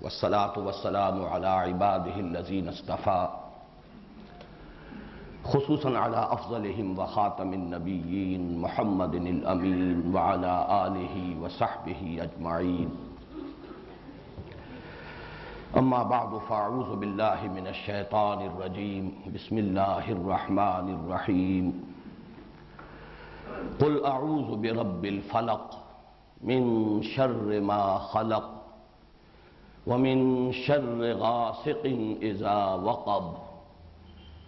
والصلاة والسلام على عباده الذين اصطفى. خصوصا على أفضلهم وخاتم النبيين محمد الأمين وعلى آله وصحبه أجمعين. أما بعد فأعوذ بالله من الشيطان الرجيم. بسم الله الرحمن الرحيم. قل أعوذ برب الفلق من شر ما خلق ومن شر غاسق إذا وقب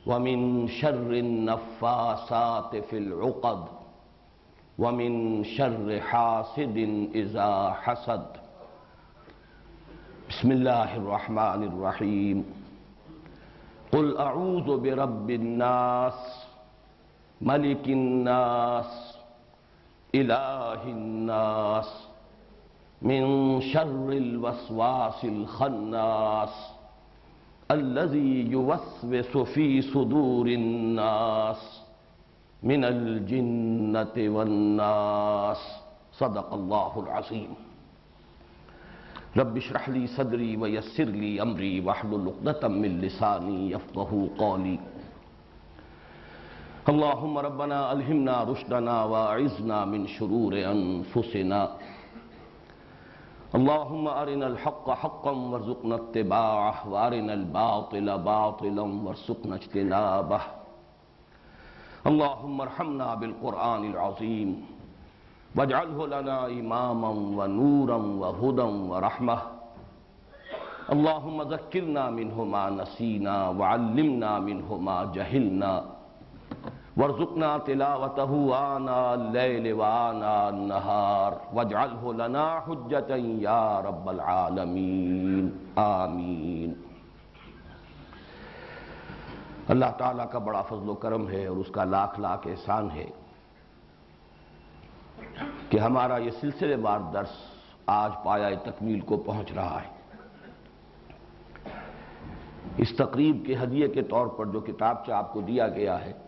ومن شر النفاسات في العقد ومن شر حاسد إذا حسد. بسم الله الرحمن الرحيم. قل أعوذ برب الناس ملك الناس إله الناس من شر الوسواس الخناس الذي يوسوس في صدور الناس من الجنة والناس. صدق الله العظيم. رب اشرح لي صدري ويسر لي أمري واحلل عقدة من لساني يفقهوا قولي. اللهم ربنا ألهمنا رشدنا وأعذنا من شرور أنفسنا. اللهم أرنا الحق حقا وارزقنا اتباعه وأرنا الباطل باطلا وارزقنا اجتنابه اللهم ارحمنا بالقرآن العظيم واجعله لنا إماما ونورا وهدى ورحمة اللهم ذكرنا منه ما نسينا وعلمنا منه ما جهلنا وارزقنا تلاوته آناء الليل وآناء النهار واجعله لنا حجة يا رب العالمين. آمین. اللہ تعالیٰ کا بڑا فضل و کرم ہے اور اس کا لاکھ لاکھ احسان ہے کہ ہمارا یہ سلسلے وار درس آج پایا تکمیل کو پہنچ رہا ہے۔ اس تقریب کے ہدیے کے طور پر جو کتابچہ آپ کو دیا گیا ہے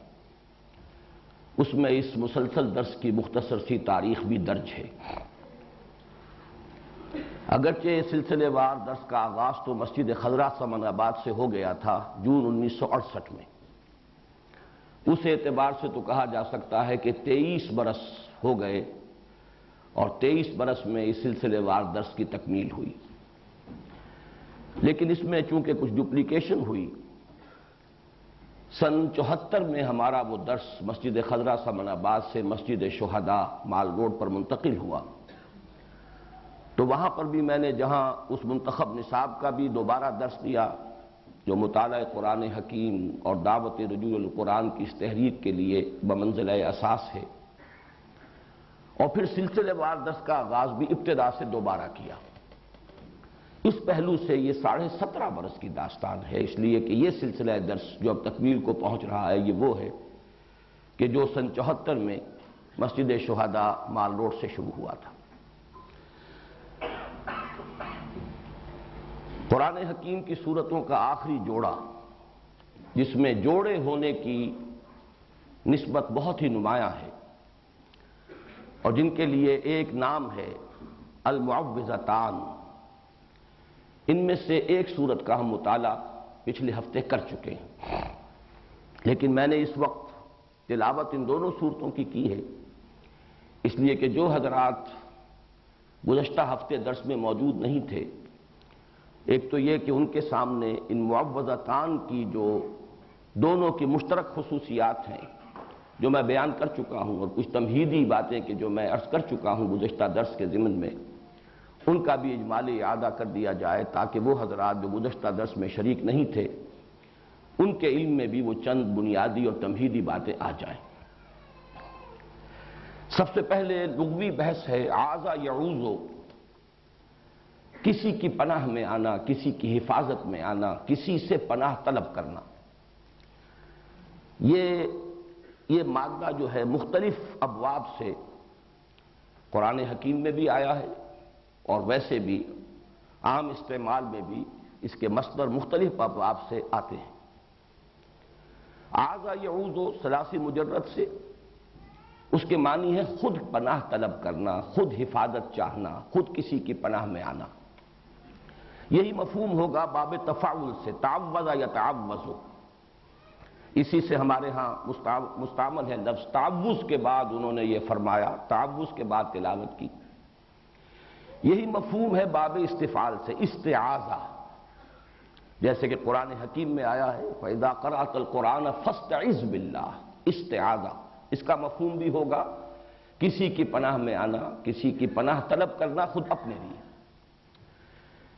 اس میں اس مسلسل درس کی مختصر سی تاریخ بھی درج ہے۔ اگرچہ سلسلے وار درس کا آغاز تو مسجد خضرہ سمن آباد سے ہو گیا تھا جون انیس سو اڑسٹھ میں۔ اس اعتبار سے تو کہا جا سکتا ہے کہ تیئیس برس ہو گئے اور تیئیس برس میں اس سلسلے وار درس کی تکمیل ہوئی۔ لیکن اس میں چونکہ کچھ ڈپلیکیشن ہوئی سن چوہتر میں ہمارا وہ درس مسجد خضرہ سمن آباد سے مسجد شہداء مال روڈ پر منتقل ہوا۔ تو وہاں پر بھی میں نے جہاں اس منتخب نصاب کا بھی دوبارہ درس دیا، جو مطالعہ قرآن حکیم اور دعوت رجوع القرآن کی اس تحریک کے لیے بمنزلہ اساس ہے۔ اور پھر سلسلے وار درس کا آغاز بھی ابتدا سے دوبارہ کیا۔ اس پہلو سے یہ ساڑھے سترہ برس کی داستان ہے، اس لیے کہ یہ سلسلہ درس جو اب تکمیل کو پہنچ رہا ہے، یہ وہ ہے کہ جو سن چوہتر میں مسجد شہداء مال روڈ سے شروع ہوا تھا۔ قرآن حکیم کی صورتوں کا آخری جوڑا، جس میں جوڑے ہونے کی نسبت بہت ہی نمایاں ہے، اور جن کے لیے ایک نام ہے، المعوذتان۔ ان میں سے ایک صورت کا ہم مطالعہ پچھلے ہفتے کر چکے ہیں۔ لیکن میں نے اس وقت تلاوت ان دونوں صورتوں کی کی ہے۔ اس لیے کہ جو حضرات گزشتہ ہفتے درس میں موجود نہیں تھے، ایک تو یہ کہ ان کے سامنے ان معوضتان کی جو دونوں کی مشترک خصوصیات ہیں، جو میں بیان کر چکا ہوں اور کچھ تمہیدی باتیں کہ جو میں عرض کر چکا ہوں گزشتہ درس کے ضمن میں ان کا بھی اجمالی اعادہ کر دیا جائے تاکہ وہ حضرات جو گزشتہ درس میں شریک نہیں تھے، ان کے علم میں بھی وہ چند بنیادی اور تمہیدی باتیں آ جائیں۔ سب سے پہلے لغوی بحث ہے آزا یعوزو کسی کی پناہ میں آنا، کسی کی حفاظت میں آنا، کسی سے پناہ طلب کرنا۔ یہ یہ مادہ جو ہے مختلف ابواب سے قرآن حکیم میں بھی آیا ہے۔ اور ویسے بھی عام استعمال میں بھی اس کے مصدر مختلف ابواب سے آتے ہیں۔ آزا یعوز و سلاسی مجرد سے اس کے معنی ہے خود پناہ طلب کرنا، خود حفاظت چاہنا، خود کسی کی پناہ میں آنا۔ یہی مفہوم ہوگا باب تفاول سے تعوض یا تعوض ہو اسی سے ہمارے ہاں مستعمل ہے لفظ تعوض کے بعد انہوں نے یہ فرمایا تعوض کے بعد تلاوت کی۔ یہی مفہوم ہے باب استفال سے، استعاذہ۔ جیسے کہ قرآن حکیم میں آیا ہے فیدا قرات القرآن فسٹ عز بلّہ استعاذہ۔ اس کا مفہوم بھی ہوگا، کسی کی پناہ میں آنا، کسی کی پناہ طلب کرنا خود اپنے لیے۔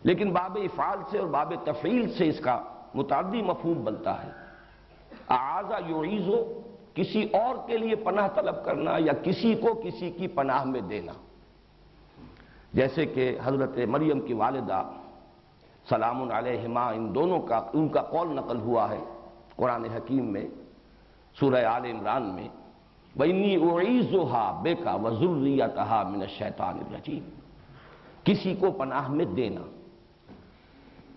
لیکن باب افعال سے اور باب تفعیل سے اس کا متعدی مفہوم بنتا ہے۔ آزا یعیزو کسی اور کے لیے پناہ طلب کرنا یا کسی کو کسی کی پناہ میں دینا۔ جیسے کہ حضرت مریم کی والدہ سلام علیہما ان دونوں کا ان کا قول نقل ہوا ہے قرآن حکیم میں، سورہ آل عمران میں بینی اعیزوہا بے کا وزریتہا من الشیطان الرجیم کسی کو پناہ میں دینا۔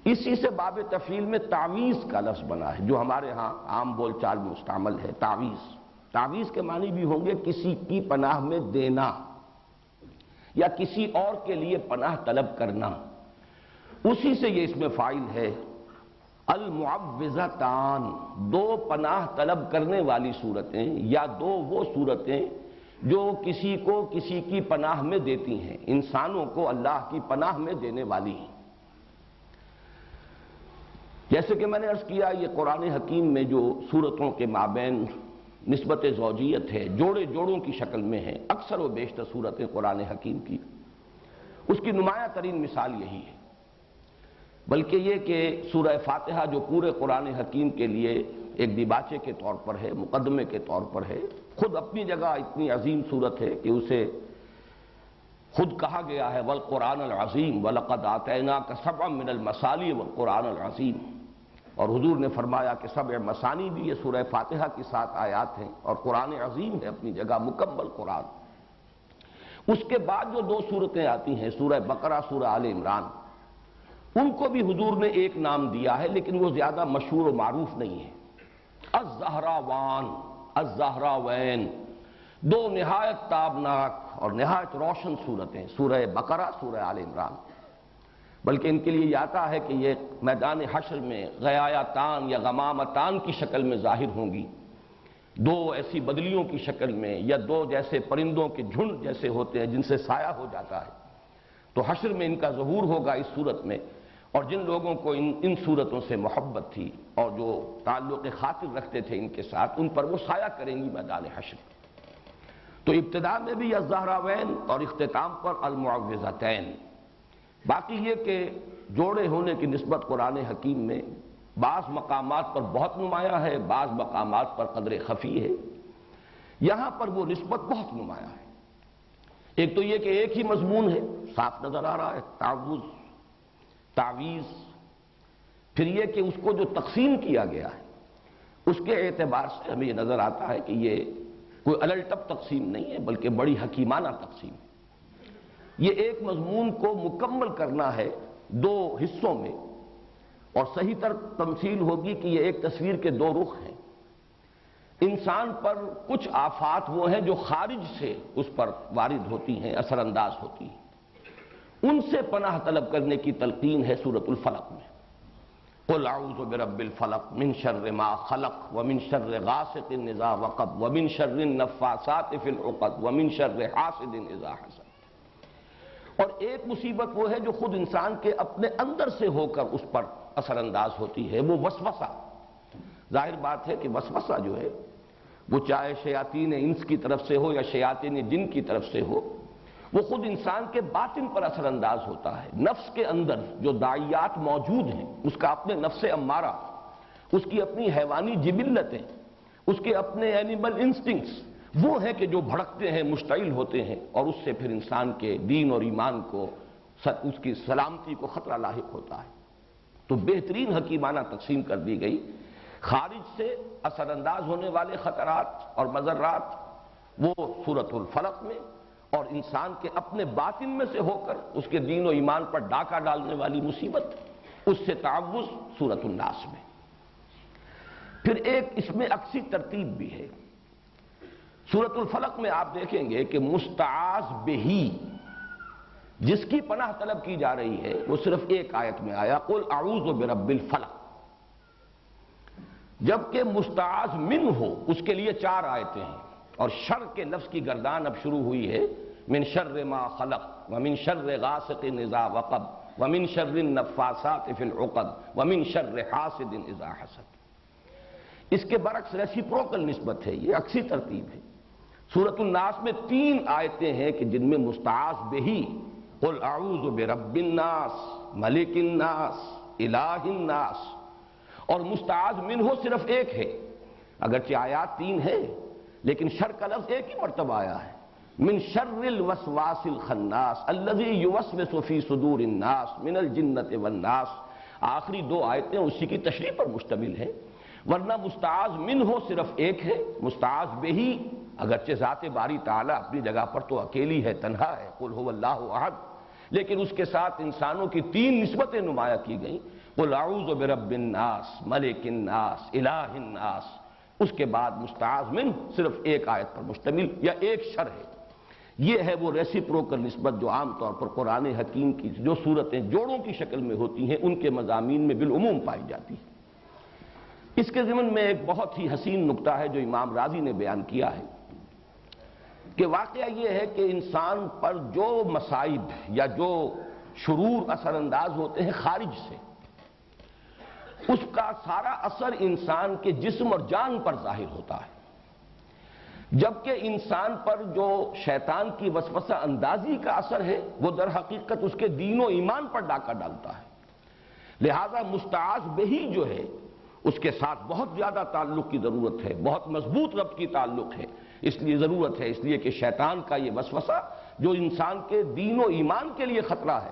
اسی سے باب تفیل میں تعویز کا لفظ بنا ہے، جو ہمارے ہاں عام بول چال میں مستعمل ہے تعویز تعویز کے معنی بھی ہوں گے کسی کی پناہ میں دینا۔ یا کسی اور کے لیے پناہ طلب کرنا۔ اسی سے یہ اس میں فائل ہے۔ المعوضتان دو پناہ طلب کرنے والی صورتیں یا دو وہ صورتیں جو کسی کو کسی کی پناہ میں دیتی ہیں۔ انسانوں کو اللہ کی پناہ میں دینے والی۔ ہیں جیسے کہ میں نے عرض کیا، یہ قرآن حکیم میں جو صورتوں کے مابین نسبت زوجیت ہے، جوڑے جوڑوں کی شکل میں ہیں اکثر و بیشتر صورتیں قرآن حکیم کی۔ اس کی نمایاں ترین مثال یہی ہے۔ بلکہ یہ کہ سورہ فاتحہ جو پورے قرآن حکیم کے لیے ایک دیباچے کے طور پر ہے، مقدمے کے طور پر ہے، خود اپنی جگہ اتنی عظیم صورت ہے کہ اسے خود کہا گیا ہے، والقرآن العظیم ولقد آتینا کا سبع من المسالی والقرآن العظیم اور حضور نے فرمایا کہ سب مسانی بھی یہ سورہ فاتحہ کی ساتھ آیات ہیں اور قرآن عظیم ہے اپنی جگہ مکمل قرآن۔ اس کے بعد جو دو صورتیں آتی ہیں، سورہ بقرہ، سورہ آل عمران۔ ان کو بھی حضور نے ایک نام دیا ہے، لیکن وہ زیادہ مشہور و معروف نہیں ہے۔ الزہرا وان وین دو نہایت تابناک اور نہایت روشن صورتیں، سورہ بقرہ، سورہ آل عمران۔ بلکہ ان کے لیے یہ آتا ہے کہ یہ میدان حشر میں غیایتان یا غمامتان کی شکل میں ظاہر ہوں گی۔ دو ایسی بدلیوں کی شکل میں یا دو جیسے پرندوں کے جھنڈ جیسے ہوتے ہیں جن سے سایہ ہو جاتا ہے۔ تو حشر میں ان کا ظہور ہوگا اس صورت میں۔ اور جن لوگوں کو ان ان صورتوں سے محبت تھی اور جو تعلق خاطر رکھتے تھے ان کے ساتھ، ان پر وہ سایہ کریں گی میدان حشر۔ تو ابتدا میں بھی الزہراوین اور اختتام پر المعوضتین باقی یہ کہ جوڑے ہونے کی نسبت قرآن حکیم میں بعض مقامات پر بہت نمایاں ہے، بعض مقامات پر قدر خفی ہے۔ یہاں پر وہ نسبت بہت نمایاں ہے۔ ایک تو یہ کہ ایک ہی مضمون ہے صاف نظر آ رہا ہے تعوض تعویز پھر یہ کہ اس کو جو تقسیم کیا گیا ہے، اس کے اعتبار سے ہمیں یہ نظر آتا ہے کہ یہ کوئی الٹپ تقسیم نہیں ہے، بلکہ بڑی حکیمانہ تقسیم ہے۔ یہ ایک مضمون کو مکمل کرنا ہے دو حصوں میں اور صحیح تر تمثیل ہوگی کہ یہ ایک تصویر کے دو رخ ہیں۔ انسان پر کچھ آفات وہ ہیں جو خارج سے اس پر وارد ہوتی ہیں اثر انداز ہوتی ہیں۔ ان سے پناہ طلب کرنے کی تلقین ہے سورت الفلق میں۔ قل اعوذ برب الفلق من شر ما خلق ومن شر غاسق اذا وقب ومن شر النفاثات في العقد ومن شر حاسد اذا حسد۔ اور ایک مصیبت وہ ہے جو خود انسان کے اپنے اندر سے ہو کر اس پر اثر انداز ہوتی ہے، وہ وسوسہ۔ ظاہر بات ہے کہ وسوسہ جو ہے، وہ چاہے شیاطین انس کی طرف سے ہو یا شیاطین جن کی طرف سے ہو، وہ خود انسان کے باطن پر اثر انداز ہوتا ہے۔ نفس کے اندر جو دائیات موجود ہیں، اس کا اپنے نفس امارہ، اس کی اپنی حیوانی جبلتیں، اس کے اپنے اینیمل انسٹنگس وہ ہیں کہ جو بھڑکتے ہیں، مشتعل ہوتے ہیں اور اس سے پھر انسان کے دین اور ایمان کو اس کی سلامتی کو خطرہ لاحق ہوتا ہے۔ تو بہترین حکیمانہ تقسیم کر دی گئی۔ خارج سے اثر انداز ہونے والے خطرات اور مذرات وہ صورت الفلق میں اور انسان کے اپنے باطن میں سے ہو کر اس کے دین و ایمان پر ڈاکہ ڈالنے والی مصیبت، اس سے تعوض صورت الناس میں۔ پھر ایک اس میں اکثر ترتیب بھی ہے۔ سورت الفلق میں آپ دیکھیں گے کہ مستعاذ بہی، جس کی پناہ طلب کی جا رہی ہے، وہ صرف ایک آیت میں آیا، قل اعوذ برب الفلق۔ جبکہ مستعاذ من ہو، اس کے لیے چار آیتیں ہیں۔ اور شر کے لفظ کی گردان اب شروع ہوئی ہے، من شر ما خلق، ومن شر غاسق اذا وقب، ومن شر النفاسات فی العقد، ومن شر حاسد اذا حسد۔ اس کے برعکس ریسیپروکل نسبت ہے، یہ اکسی ترتیب ہے۔ سورت الناس میں تین آیتیں ہیں کہ جن میں مستعاذ بہی، قل اعوذ برب الناس، ملک الناس، الہ الناس، اور مستعاذ من ہو صرف ایک ہے۔ اگرچہ آیات تین ہے لیکن شر کا لفظ ایک ہی مرتبہ آیا ہے۔ من شر الوسواس الخناس الذي يوسوس في صدور الناس من الجنت والناس۔ آخری دو آیتیں اسی کی تشریح پر مشتمل ہیں۔ ورنہ مستعاذ من ہو صرف ایک ہے، مستعاذ بہی اگرچہ ذات باری تعالیٰ اپنی جگہ پر تو اکیلی ہے، تنہا ہے، قل هو اللہ احد، لیکن اس کے ساتھ انسانوں کی تین نسبتیں نمایاں کی گئیں۔ قل اعوذ برب الناس، ملک الناس، الہ الناس۔ اس کے بعد مستعاذ من صرف ایک آیت پر مشتمل یا ایک شر ہے۔ یہ ہے وہ ریسیپروکل نسبت جو عام طور پر قرآن حکیم کی، جو صورتیں جوڑوں کی شکل میں ہوتی ہیں، ان کے مضامین میں بالعموم پائی جاتی ہے اس کے ضمن میں ایک بہت ہی حسین نکتہ ہے جو امام راضی نے بیان کیا ہے۔ کہ واقعہ یہ ہے کہ انسان پر جو مسائب یا جو شرور اثر انداز ہوتے ہیں خارج سے، اس کا سارا اثر انسان کے جسم اور جان پر ظاہر ہوتا ہے۔ جبکہ انسان پر جو شیطان کی وسوسہ اندازی کا اثر ہے، وہ در حقیقت اس کے دین و ایمان پر ڈاکہ ڈالتا ہے۔ لہذا مستعاذ بہی جو ہے، اس کے ساتھ بہت زیادہ تعلق کی ضرورت ہے، بہت مضبوط ربط کی تعلق ہے۔ اس لیے ضرورت ہے، اس لیے کہ شیطان کا یہ وسوسہ جو انسان کے دین و ایمان کے لیے خطرہ ہے،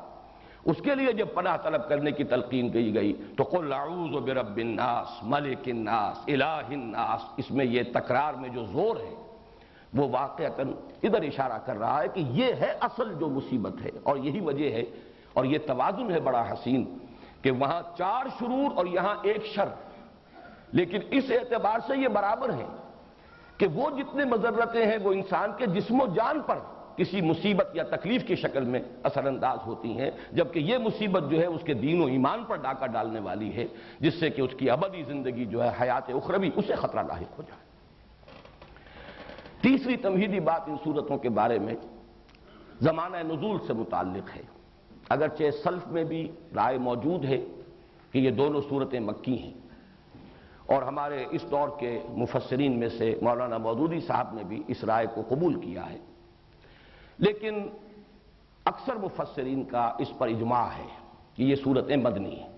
اس کے لیے جب پناہ طلب کرنے کی تلقین کی گئی تو قل اعوذ برب الناس، ملک الناس، الہ الناس، اس میں یہ تکرار میں جو زور ہے، وہ واقعہ ادھر اشارہ کر رہا ہے کہ یہ ہے اصل جو مصیبت ہے، اور یہی وجہ ہے، اور یہ توازن ہے بڑا حسین کہ وہاں چار شرور اور یہاں ایک شر، لیکن اس اعتبار سے یہ برابر ہیں کہ وہ جتنے مذرتیں ہیں وہ انسان کے جسم و جان پر کسی مصیبت یا تکلیف کی شکل میں اثر انداز ہوتی ہیں، جبکہ یہ مصیبت جو ہے اس کے دین و ایمان پر ڈاکہ ڈالنے والی ہے، جس سے کہ اس کی ابدی زندگی جو ہے حیات اخروی اسے خطرہ لاحق ہو جائے۔ تیسری تمہیدی بات ان صورتوں کے بارے میں زمانہ نزول سے متعلق ہے۔ اگرچہ سلف میں بھی رائے موجود ہے کہ یہ دونوں صورتیں مکی ہیں۔ اور ہمارے اس دور کے مفسرین میں سے مولانا مودودی صاحب نے بھی اس رائے کو قبول کیا ہے۔ لیکن اکثر مفسرین کا اس پر اجماع ہے کہ یہ صورتیں مدنی ہیں۔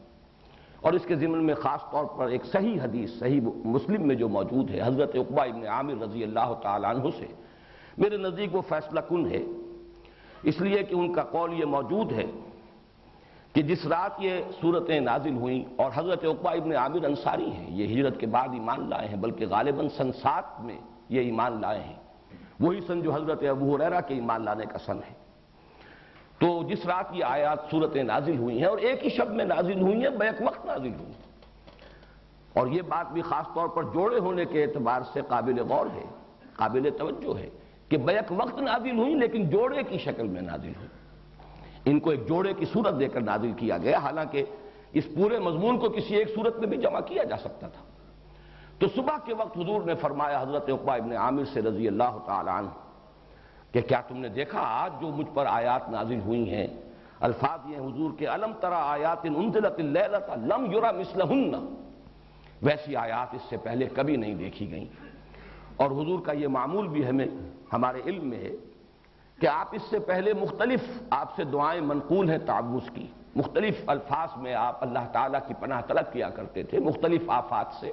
اور اس کے ضمن میں خاص طور پر ایک صحیح حدیث، صحیح مسلم میں جو موجود ہے، حضرت اقبا ابن عامر رضی اللہ تعالیٰ عنہ سے۔ میرے نزدیک وہ فیصلہ کن ہے، اس لیے کہ ان کا قول یہ موجود ہے کہ جس رات یہ صورتیں نازل ہوئیں اور حضرت اقبا ابن عامر انصاری ہیں، یہ ہجرت کے بعد ایمان لائے ہیں، بلکہ غالباً سنسات میں یہ ایمان لائے ہیں۔ وہی سن جو حضرت ابو حریرہ کے ایمان لانے کا سن ہے۔ تو جس رات یہ آیات صورتیں نازل ہوئی ہیں اور ایک ہی شب میں نازل ہوئی ہیں، بیک وقت نازل ہوئی۔ ہیں اور یہ بات بھی خاص طور پر جوڑے ہونے کے اعتبار سے قابل غور ہے، قابل توجہ ہے کہ بیک وقت نازل ہوئی لیکن جوڑے کی شکل میں نازل ہوئی۔ ان کو ایک جوڑے کی صورت دے کر نازل کیا گیا، حالانکہ اس پورے مضمون کو کسی ایک صورت میں بھی جمع کیا جا سکتا تھا۔ تو صبح کے وقت حضور نے فرمایا، حضرت اقبا ابن عامر سے رضی اللہ تعالیٰ عنہ، کہ کیا تم نے دیکھا آج جو مجھ پر آیات نازل ہوئی ہیں؟ الفاظ یہ حضور کے علم ترا آیات انزلت اللیلت لم یرا مثلہن۔ ویسی آیات اس سے پہلے کبھی نہیں دیکھی گئیں۔ اور حضور کا یہ معمول بھی ہمیں، ہمارے علم میں ہے کہ آپ اس سے پہلے مختلف آپ سے دعائیں منقول ہیں تعوض کی۔ مختلف الفاظ میں آپ اللہ تعالیٰ کی پناہ طلب کیا کرتے تھے، مختلف آفات سے۔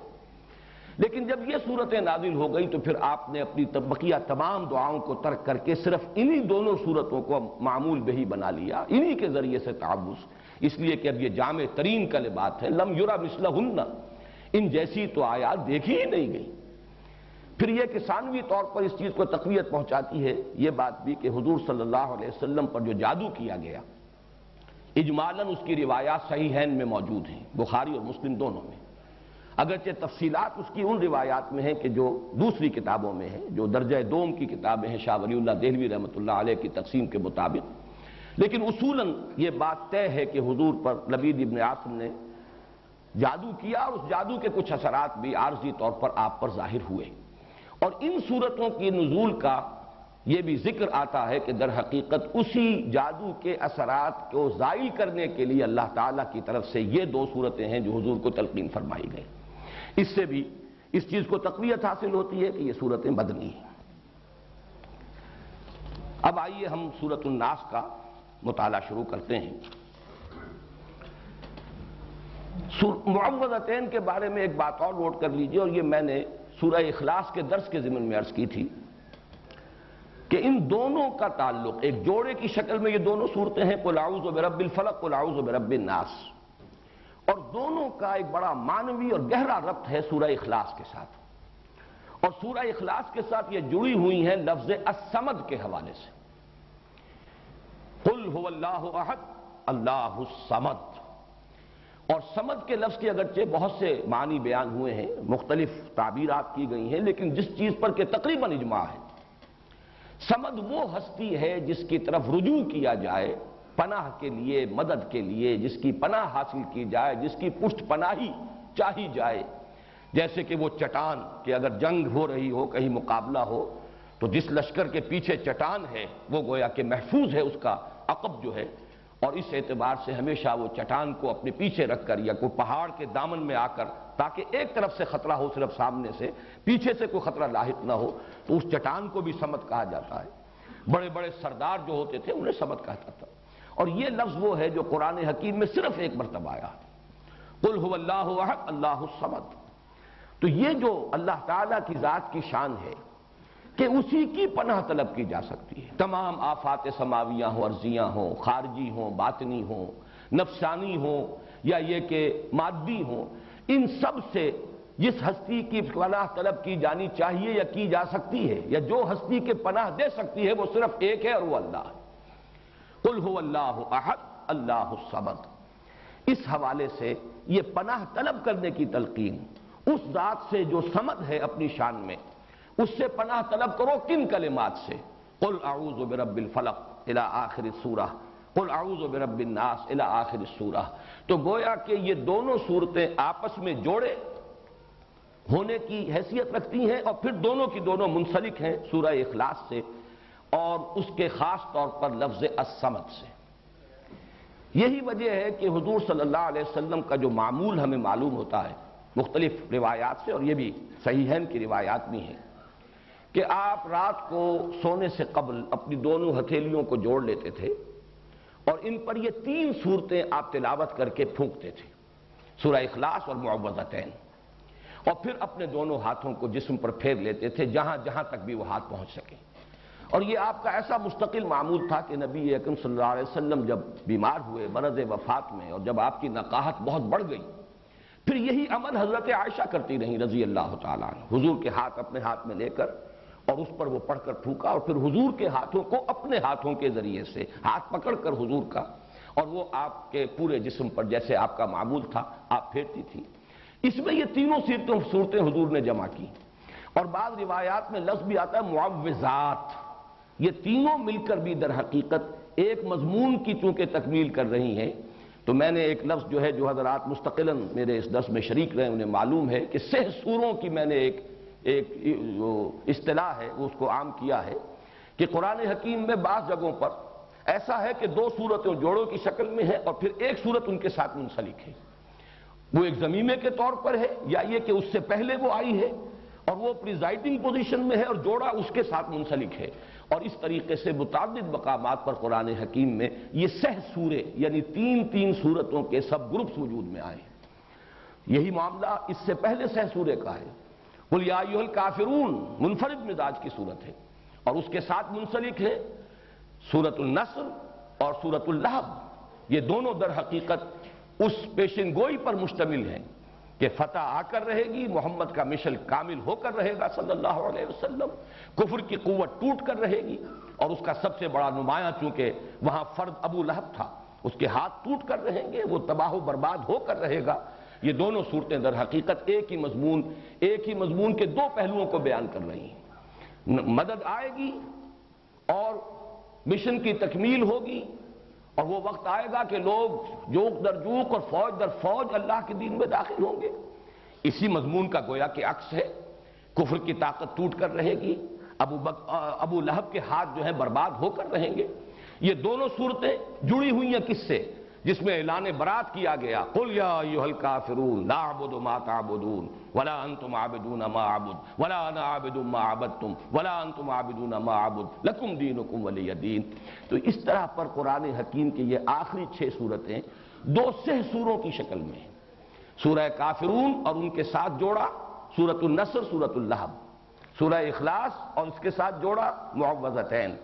لیکن جب یہ صورتیں نازل ہو گئی تو پھر آپ نے اپنی بقیہ تمام دعاؤں کو ترک کر کے صرف انہی دونوں صورتوں کو معمول بہی بنا لیا، انہی کے ذریعے سے تعوض اس لیے کہ اب یہ جامع ترین کا بات ہے لم یورا مسلح ان جیسی تو آیات دیکھی ہی نہیں گئی پھر یہ کہ ثانوی طور پر اس چیز کو تقویت پہنچاتی ہے، یہ بات بھی کہ حضور صلی اللہ علیہ وسلم پر جو جادو کیا گیا، اجمالاً اس کی روایات صحیح میں موجود ہیں، بخاری اور مسلم دونوں میں۔ اگرچہ تفصیلات اس کی ان روایات میں ہیں کہ جو دوسری کتابوں میں ہیں، جو درجہ دوم کی کتابیں ہیں، شاہ ولی اللہ دہلوی رحمۃ اللہ علیہ کی تقسیم کے مطابق۔ لیکن اصولاً یہ بات طے ہے کہ حضور پر لبید ابن عاصم نے جادو کیا اور اس جادو کے کچھ اثرات بھی عارضی طور پر آپ پر ظاہر ہوئے۔ اور ان صورتوں کی نزول کا یہ بھی ذکر آتا ہے کہ در حقیقت اسی جادو کے اثرات کو زائل کرنے کے لیے اللہ تعالیٰ کی طرف سے یہ دو صورتیں ہیں جو حضور کو تلقین فرمائی گئی اس سے بھی اس چیز کو تقویت حاصل ہوتی ہے کہ یہ صورتیں بدنی ہیں۔ اب آئیے ہم صورت الناس کا مطالعہ شروع کرتے ہیں۔ معوضتین کے بارے میں ایک بات اور نوٹ کر لیجیے اور یہ میں نے سورہ اخلاص کے درس کے ضمن میں عرض کی تھی کہ ان دونوں کا تعلق، ایک جوڑے کی شکل میں یہ دونوں صورتیں ہیں، قل اعوذ برب الفلق، قل اعوذ برب الناس۔ اور دونوں کا ایک بڑا معنوی اور گہرا ربط ہے سورہ اخلاص کے ساتھ۔ اور سورہ اخلاص کے ساتھ یہ جڑی ہوئی ہیں لفظ السمد کے حوالے سے۔ قل هو اللہ احد اللہ السمد اور سمد کے لفظ کے اگرچہ بہت سے معنی بیان ہوئے ہیں، مختلف تعبیرات کی گئی ہیں، لیکن جس چیز پر کہ تقریباً اجماع ہے سمد وہ ہستی ہے جس کی طرف رجوع کیا جائے، پناہ کے لیے، مدد کے لیے، جس کی پناہ حاصل کی جائے، جس کی پشت پناہی چاہی جائے۔ جیسے کہ وہ چٹان کہ اگر جنگ ہو رہی ہو، کہیں مقابلہ ہو، تو جس لشکر کے پیچھے چٹان ہے، وہ گویا کہ محفوظ ہے، اس کا عقب جو ہے اور اس اعتبار سے ہمیشہ وہ چٹان کو اپنے پیچھے رکھ کر یا کوئی پہاڑ کے دامن میں آ کر تاکہ ایک طرف سے خطرہ ہو صرف سامنے سے، پیچھے سے کوئی خطرہ لاحق نہ ہو، تو اس چٹان کو بھی سمت کہا جاتا ہے۔ بڑے بڑے سردار جو ہوتے تھے، انہیں سمت کہتا تھا۔ اور یہ لفظ وہ ہے جو قرآن حکیم میں صرف ایک مرتبہ آیا قل هو اللہ احد اللہ السمد تو یہ جو اللہ تعالیٰ کی ذات کی شان ہے کہ اسی کی پناہ طلب کی جا سکتی ہے۔ تمام آفات سماویاں ہوں، عرضیاں ہوں، خارجی ہوں، باطنی ہوں، نفسانی ہوں، یا یہ کہ مادی ہوں، ان سب سے جس ہستی کی پناہ طلب کی جانی چاہیے یا کی جا سکتی ہے، یا جو ہستی کے پناہ دے سکتی ہے، وہ صرف ایک ہے اور وہ اللہ ہے۔ قل هو اللہ احد، اللہ الصمد۔ اس حوالے سے یہ پناہ طلب کرنے کی تلقین، اس ذات سے جو سمد ہے اپنی شان میں اس سے پناہ طلب کرو کن کلمات سے؟ قل اعوذ برب الفلق الى آخر السورہ قل اعوذ برب الناس الى آخر السورہ تو گویا کہ یہ دونوں صورتیں آپس میں جوڑے ہونے کی حیثیت رکھتی ہیں اور پھر دونوں کی دونوں منسلک ہیں سورہ اخلاص سے اور اس کے خاص طور پر لفظ السمد سے۔ یہی وجہ ہے کہ حضور صلی اللہ علیہ وسلم کا جو معمول ہمیں معلوم ہوتا ہے مختلف روایات سے اور یہ بھی صحیحین کی روایات بھی ہیں۔ کہ آپ رات کو سونے سے قبل اپنی دونوں ہتھیلیوں کو جوڑ لیتے تھے اور ان پر یہ تین صورتیں آپ تلاوت کر کے پھونکتے تھے، سورہ اخلاص اور معوضتین اور پھر اپنے دونوں ہاتھوں کو جسم پر پھیر لیتے تھے جہاں جہاں تک بھی وہ ہاتھ پہنچ سکیں اور یہ آپ کا ایسا مستقل معمول تھا کہ نبی اکرم صلی اللہ علیہ وسلم جب بیمار ہوئے، مرض وفات میں، اور جب آپ کی نقاہت بہت بڑھ گئی، پھر یہی عمل حضرت عائشہ کرتی رہی رضی اللہ تعالیٰ حضور کے ہاتھ اپنے ہاتھ میں لے کر اور اس پر وہ پڑھ کر پھونکا اور پھر حضور کے ہاتھوں کو اپنے ہاتھوں کے ذریعے سے ہاتھ پکڑ کر حضور کا اور وہ آپ کے پورے جسم پر جیسے آپ کا معمول تھا، آپ پھیرتی تھی۔ اس میں یہ تینوں سیرتوں، صورتیں حضور نے جمع کی۔ اور بعض روایات میں لفظ بھی آتا ہے معوضات۔ یہ تینوں مل کر بھی در حقیقت ایک مضمون کی چونکہ تکمیل کر رہی ہیں۔ تو میں نے ایک لفظ جو ہے، جو حضرات مستقلاً میرے اس دس میں شریک رہے انہیں معلوم ہے کہ سہ سوروں کی میں نے ایک ایک اصطلاح ہے اس کو عام کیا ہے کہ قرآن حکیم میں بعض جگہوں پر ایسا ہے کہ دو صورتیں جوڑوں کی شکل میں ہے اور پھر ایک صورت ان کے ساتھ منسلک ہے۔ وہ ایک زمینے کے طور پر ہے یا یہ کہ اس سے پہلے وہ آئی ہے اور وہ پریزائڈنگ پوزیشن میں ہے اور جوڑا اس کے ساتھ منسلک ہے۔ اور اس طریقے سے متعدد مقامات پر قرآن حکیم میں یہ سہ سورے یعنی تین تین صورتوں کے سب گروپس وجود میں آئے یہی معاملہ اس سے پہلے سہ سورے کا ہے۔ الکافرون منفرد مزاج کی صورت ہے۔ اور اس کے ساتھ منسلک ہے سورت النصر اور سورت اللہب۔ یہ دونوں در حقیقت اس پیشن گوئی پر مشتمل ہیں کہ فتح آ کر رہے گی، محمد کا مشل کامل ہو کر رہے گا صلی اللہ علیہ وسلم۔ کفر کی قوت ٹوٹ کر رہے گی۔ اور اس کا سب سے بڑا نمایاں چونکہ وہاں فرد ابو لہب تھا، اس کے ہاتھ ٹوٹ کر رہیں گے، وہ تباہ و برباد ہو کر رہے گا۔ یہ دونوں صورتیں در حقیقت ایک ہی مضمون، ایک ہی مضمون کے دو پہلوؤں کو بیان کر رہی ہیں۔ مدد آئے گی اور مشن کی تکمیل ہوگی اور وہ وقت آئے گا کہ لوگ جوک در جوک اور فوج در فوج اللہ کے دین میں داخل ہوں گے۔ اسی مضمون کا گویا کہ عکس ہے۔ کفر کی طاقت ٹوٹ کر رہے گی۔ ابو بک ابو لہب کے ہاتھ جو ہیں برباد ہو کر رہیں گے۔ یہ دونوں صورتیں جڑی ہوئی ہیں کس سے؟ جس میں اعلان برات کیا گیا۔ قل یا ایھا الکافرون، لا اعبد ما تعبدون، ولا انتم عابدون ما اعبد، ولا انا عابد ما عبدتم، ولا انتم عابدون ما اعبد، لکم دینکم ولی دین۔ تو اس طرح پر قرآن حکیم کی یہ آخری چھ صورتیں دو سہ سوروں کی شکل میں سورہ کافرون اور ان کے ساتھ جوڑا سورت النصر سورت اللہب۔ سورہ اخلاص اور اس کے ساتھ جوڑا معوضتین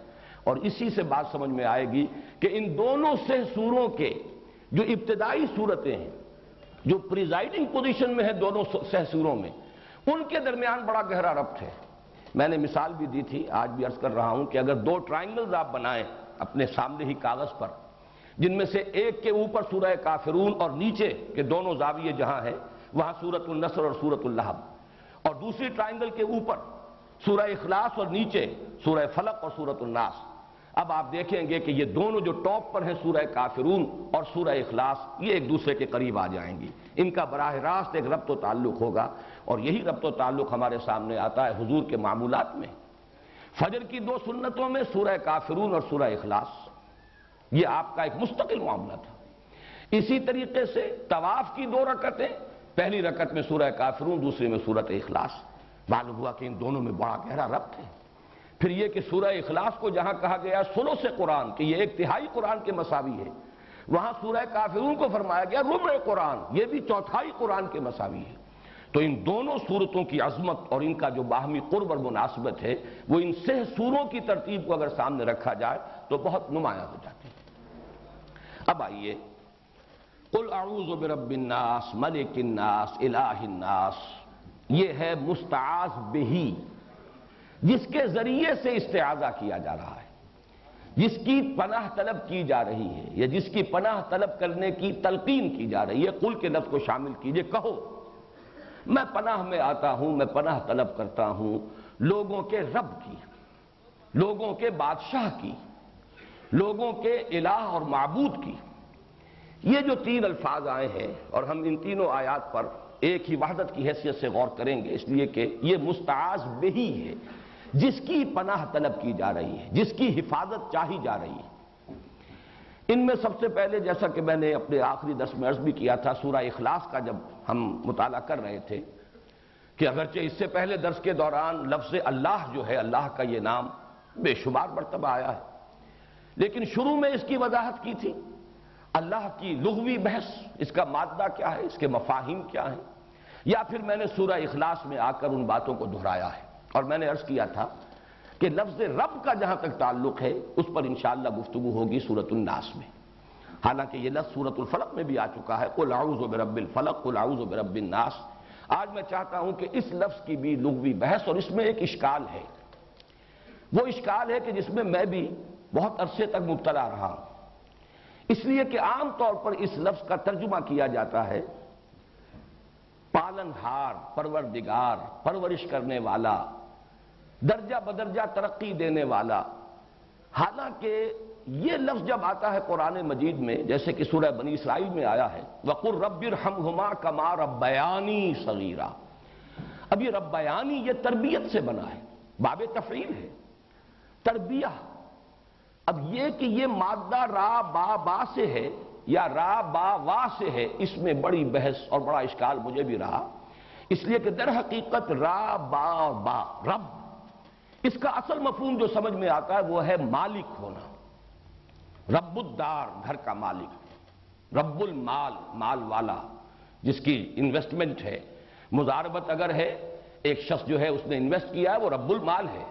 اور اسی سے بات سمجھ میں آئے گی کہ ان دونوں سے سوروں کے جو ابتدائی صورتیں ہیں، جو پریزائڈنگ پوزیشن میں ہیں دونوں سہ سوروں میں، ان کے درمیان بڑا گہرا ربط ہے۔ میں نے مثال بھی دی تھی، آج بھی عرض کر رہا ہوں کہ اگر دو ٹرائنگلز آپ بنائیں اپنے سامنے ہی کاغذ پر، جن میں سے ایک کے اوپر سورہ کافرون اور نیچے کے دونوں زاویے جہاں ہیں، وہاں سورت النصر اور سورت اللہب۔ اور دوسری ٹرائنگل کے اوپر سورہ اخلاص اور نیچے سورہ فلق اور سورت الناس۔ اب آپ دیکھیں گے کہ یہ دونوں جو ٹاپ پر ہیں سورہ کافرون اور سورہ اخلاص، یہ ایک دوسرے کے قریب آ جائیں گی۔ ان کا براہ راست ایک ربط و تعلق ہوگا اور یہی ربط و تعلق ہمارے سامنے آتا ہے حضور کے معمولات میں۔ فجر کی دو سنتوں میں سورہ کافرون اور سورہ اخلاص، یہ آپ کا ایک مستقل معاملہ تھا۔ اسی طریقے سے طواف کی دو رکتیں، پہلی رکت میں سورہ کافرون، دوسری میں سورت اخلاص۔ معلوم ہوا کہ ان دونوں میں بڑا گہرا ربط ہے۔ پھر یہ کہ سورہ اخلاص کو جہاں کہا گیا سلو سے قرآن، کہ یہ ایک تہائی قرآن کے مساوی ہے۔ وہاں سورہ کافرون کو فرمایا گیا ربع قرآن، یہ بھی چوتھائی قرآن کے مساوی ہے۔ تو ان دونوں صورتوں کی عظمت اور ان کا جو باہمی قرب اور مناسبت ہے، وہ ان سہ سوروں کی ترتیب کو اگر سامنے رکھا جائے، تو بہت نمایاں ہو جاتی ہے اب آئیے۔ قل اعوذ برب الناس، ملک الناس، الہ الناس۔ یہ ہے مستعاذ بہی۔ جس کے ذریعے سے استعاذہ کیا جا رہا ہے، جس کی پناہ طلب کی جا رہی ہے، یا جس کی پناہ طلب کرنے کی تلقین کی جا رہی ہے، قل کے لفظ کو شامل کیجیے، کہو، میں پناہ میں آتا ہوں، میں پناہ طلب کرتا ہوں، لوگوں کے رب کی، لوگوں کے بادشاہ کی، لوگوں کے الہ اور معبود کی۔ یہ جو تین الفاظ آئے ہیں، اور ہم ان تینوں آیات پر ایک ہی وحدت کی حیثیت سے غور کریں گے، اس لیے کہ یہ مستعاذ بہی ہے۔ جس کی پناہ طلب کی جا رہی ہے، جس کی حفاظت چاہی جا رہی ہے۔ ان میں سب سے پہلے جیسا کہ میں نے اپنے آخری دس میں عرض بھی کیا تھا، سورہ اخلاص کا جب ہم مطالعہ کر رہے تھے کہ اگرچہ اس سے پہلے درس کے دوران لفظ اللہ جو ہے، اللہ کا یہ نام بے شمار مرتبہ آیا ہے، لیکن شروع میں اس کی وضاحت کی تھی۔ اللہ کی لغوی بحث، اس کا مادہ کیا ہے، اس کے مفاہیم کیا ہیں؟ یا پھر میں نے سورہ اخلاص میں آ کر ان باتوں کو دہرایا ہے۔ اور میں نے عرض کیا تھا کہ لفظ رب کا جہاں تک تعلق ہے، اس پر انشاءاللہ گفتگو ہوگی سورت الناس میں۔ حالانکہ یہ لفظ سورت الفلق میں بھی آ چکا ہے۔ قل اعوذ برب الفلق، قل اعوذ برب الناس۔ آج میں چاہتا ہوں کہ اس لفظ کی بھی لغوی بحث اور اس میں ایک اشکال ہے۔ وہ اشکال ہے کہ جس میں میں بھی بہت عرصے تک مبتلا رہا ہوں۔ اس لیے کہ عام طور پر اس لفظ کا ترجمہ کیا جاتا ہے، پالن ہار، پروردگار، پرورش کرنے والا درجہ بدرجہ ترقی دینے والا۔ حالانکہ یہ لفظ جب آتا ہے قرآن مجید میں، جیسے کہ سورہ بنی اسرائیل میں آیا ہے وقر رب ہما کما ربیانی صغیرہ اب یہ ربیانی یہ تربیت سے بنا ہے، باب تفریل ہے۔ تربیہ۔ اب یہ کہ یہ مادہ را با با سے ہے یا را با وا سے ہے، اس میں بڑی بحث اور بڑا اشکال مجھے بھی رہا۔ اس لیے کہ در حقیقت را با با، رب اس کا اصل مفہوم جو سمجھ میں آتا ہے وہ ہے مالک ہونا۔ رب الدار، گھر کا مالک۔ رب المال، مال والا۔ جس کی انویسٹمنٹ ہے۔ مزاربت اگر ہے، ایک شخص جو ہے اس نے انویسٹ کیا ہے، وہ رب المال ہے۔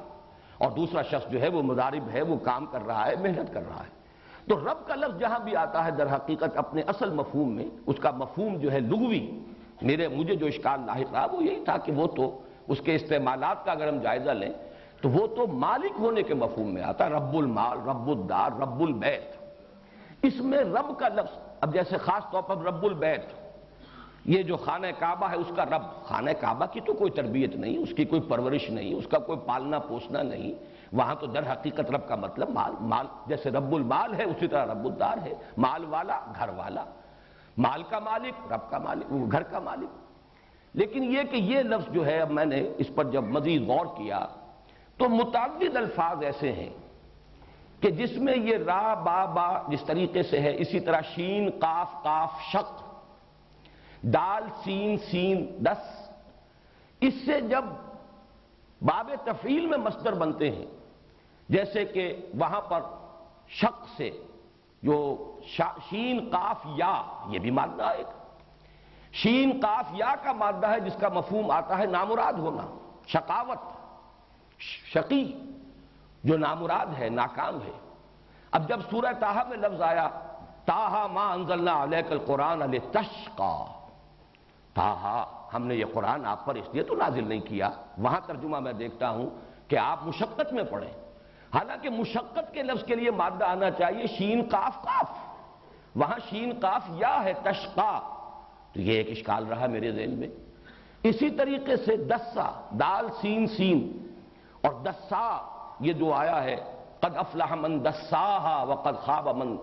اور دوسرا شخص جو ہے، وہ مدارب ہے، وہ کام کر رہا ہے، محنت کر رہا ہے۔ تو رب کا لفظ جہاں بھی آتا ہے، در حقیقت اپنے اصل مفہوم میں، اس کا مفہوم جو ہے لغوی، میرے، مجھے جو اشکال لاحق رہا، وہ یہی تھا کہ وہ تو اس کے استعمالات کا اگر ہم جائزہ لیں تو وہ تو مالک ہونے کے مفہوم میں آتا رب المال، رب الدار، رب البیت۔ اس میں رب کا لفظ، اب جیسے خاص طور پر رب البیت، یہ جو خانہ کعبہ ہے، اس کا رب۔ خانہ کعبہ کی تو کوئی تربیت نہیں، اس کی کوئی پرورش نہیں، اس کا کوئی پالنا پوسنا نہیں۔ وہاں تو در حقیقت رب کا مطلب مال مال جیسے رب المال ہے، اسی طرح رب الدار ہے۔ مال والا، گھر والا۔ مال کا مالک، رب کا مالک، گھر کا مالک۔ لیکن یہ کہ یہ لفظ جو ہے، اب میں نے اس پر جب مزید غور کیا تو متعدد الفاظ ایسے ہیں کہ جس میں یہ را با با جس طریقے سے ہے، اسی طرح شین، قاف قاف، شق، دال، سین سین، دس، اس سے جب باب تفعیل میں مصدر بنتے ہیں، جیسے کہ وہاں پر شق سے جو شین، قاف، یا، یہ بھی مادہ ہے شین، قاف، یا کا مادہ ہے جس کا مفہوم آتا ہے نامراد ہونا، شقاوت۔ شقی، جو نامراد ہے، ناکام ہے۔ اب جب سورہ تاہا میں لفظ آیا تاہا ما انزلنا علیک القرآن علیہ تشقا تاہا ہم نے یہ قرآن آپ پر اس لیے تو نازل نہیں کیا۔ وہاں ترجمہ میں دیکھتا ہوں کہ آپ مشقت میں پڑھیں حالانکہ مشقت کے لفظ کے لیے مادہ آنا چاہیے شین قاف قاف۔ وہاں شین قاف یا ہے تشقا۔ تو یہ ایک اشکال رہا میرے ذہن میں۔ اسی طریقے سے دسا، دال سین سین۔ اور دسا، یہ جو آیا ہے، قد افلح من دساہا وقد خواب من،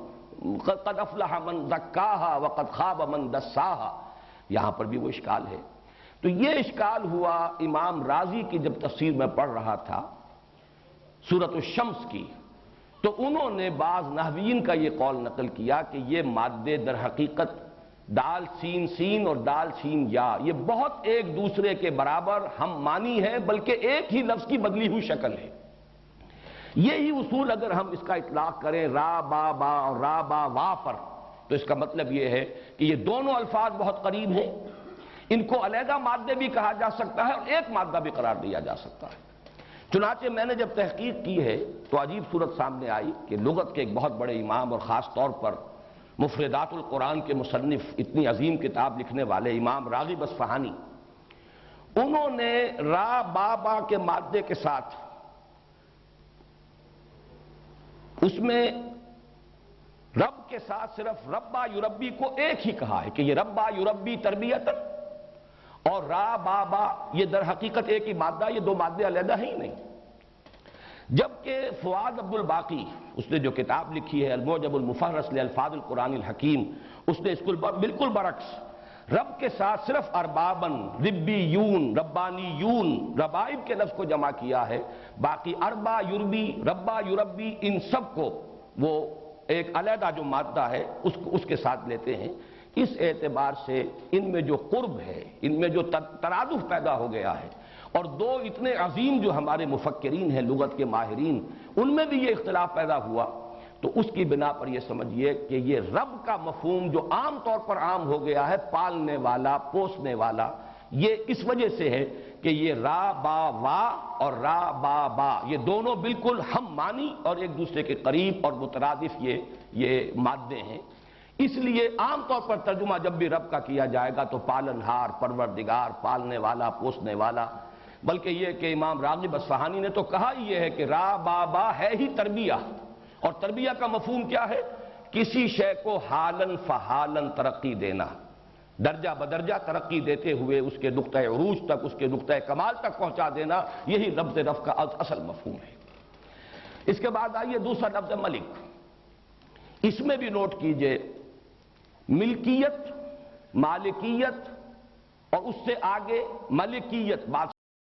قد افلح من زکاہا وقد خواب من دساہا۔ یہاں پر بھی وہ اشکال ہے۔ تو یہ اشکال ہوا امام راضی کی جب تفسیر میں پڑھ رہا تھا سورت الشمس کی، تو انہوں نے بعض نحوین کا یہ قول نقل کیا کہ یہ مادے در حقیقت دال سین سین اور دال سین یا۔ یہ بہت ایک دوسرے کے برابر ہم مانی ہے بلکہ ایک ہی لفظ کی بدلی ہوئی شکل ہے۔ یہی اصول اگر ہم اس کا اطلاق کریں، را، با با اور را، با، وا پر، تو اس کا مطلب یہ ہے کہ یہ دونوں الفاظ بہت قریب ہیں۔ ان کو علیحدہ مادے بھی کہا جا سکتا ہے اور ایک مادہ بھی قرار دیا جا سکتا ہے۔ چنانچہ میں نے جب تحقیق کی ہے تو عجیب صورت سامنے آئی کہ لغت کے ایک بہت بڑے امام اور خاص طور پر مفردات القرآن کے مصنف اتنی عظیم کتاب لکھنے والے امام راغب اصفہانی، انہوں نے را با با کے مادے کے ساتھ اس میں رب کے ساتھ صرف ربا یوربی کو ایک ہی کہا ہے کہ یہ ربا یوربی تربیت اور را با با یہ در حقیقت ایک ہی مادہ، یہ دو مادے علیحدہ ہی نہیں۔ جبکہ فواد عبد الباقی اس نے جو کتاب لکھی ہے، الموجب المفرس الفاظ القرآن الحکیم، اس نے اس کو بالکل برعکس، رب کے ساتھ صرف اربابن ربی یون ربانی یون ربائب کے لفظ کو جمع کیا ہے، باقی اربا یوربی، ربا یوربی، ان سب کو وہ ایک علیحدہ جو مادہ ہے، اس اس کے ساتھ لیتے ہیں۔ اس اعتبار سے ان میں جو قرب ہے، ان میں جو ترادف پیدا ہو گیا ہے اور دو اتنے عظیم جو ہمارے مفکرین ہیں، لغت کے ماہرین، ان میں بھی یہ اختلاف پیدا ہوا۔ تو اس کی بنا پر یہ سمجھیے کہ یہ رب کا مفہوم جو عام طور پر عام ہو گیا ہے، پالنے والا، پوسنے والا، یہ اس وجہ سے ہے کہ یہ را با وا اور را با با، یہ دونوں بالکل ہم مانی اور ایک دوسرے کے قریب اور مترادف یہ یہ مادے ہیں۔ اس لیے عام طور پر ترجمہ جب بھی رب کا کیا جائے گا تو پالن ہار، پروردگار، پالنے والا، پوسنے والا بلکہ یہ کہ امام راغب اصفہانی نے تو کہا ہی یہ ہے کہ را با با ہے ہی تربیہ۔ اور تربیہ کا مفہوم کیا ہے؟ کسی شے کو حالن فحالن ترقی دینا۔ درجہ بدرجہ ترقی دیتے ہوئے اس کے نقطۂ عروج تک، اس کے نقطۂ کمال تک پہنچا دینا، یہی لفظ رف کا اصل مفہوم ہے۔ اس کے بعد آئیے دوسرا لفظ ملک۔ اس میں بھی نوٹ کیجیے، ملکیت، مالکیت اور اس سے آگے ملکیت، بات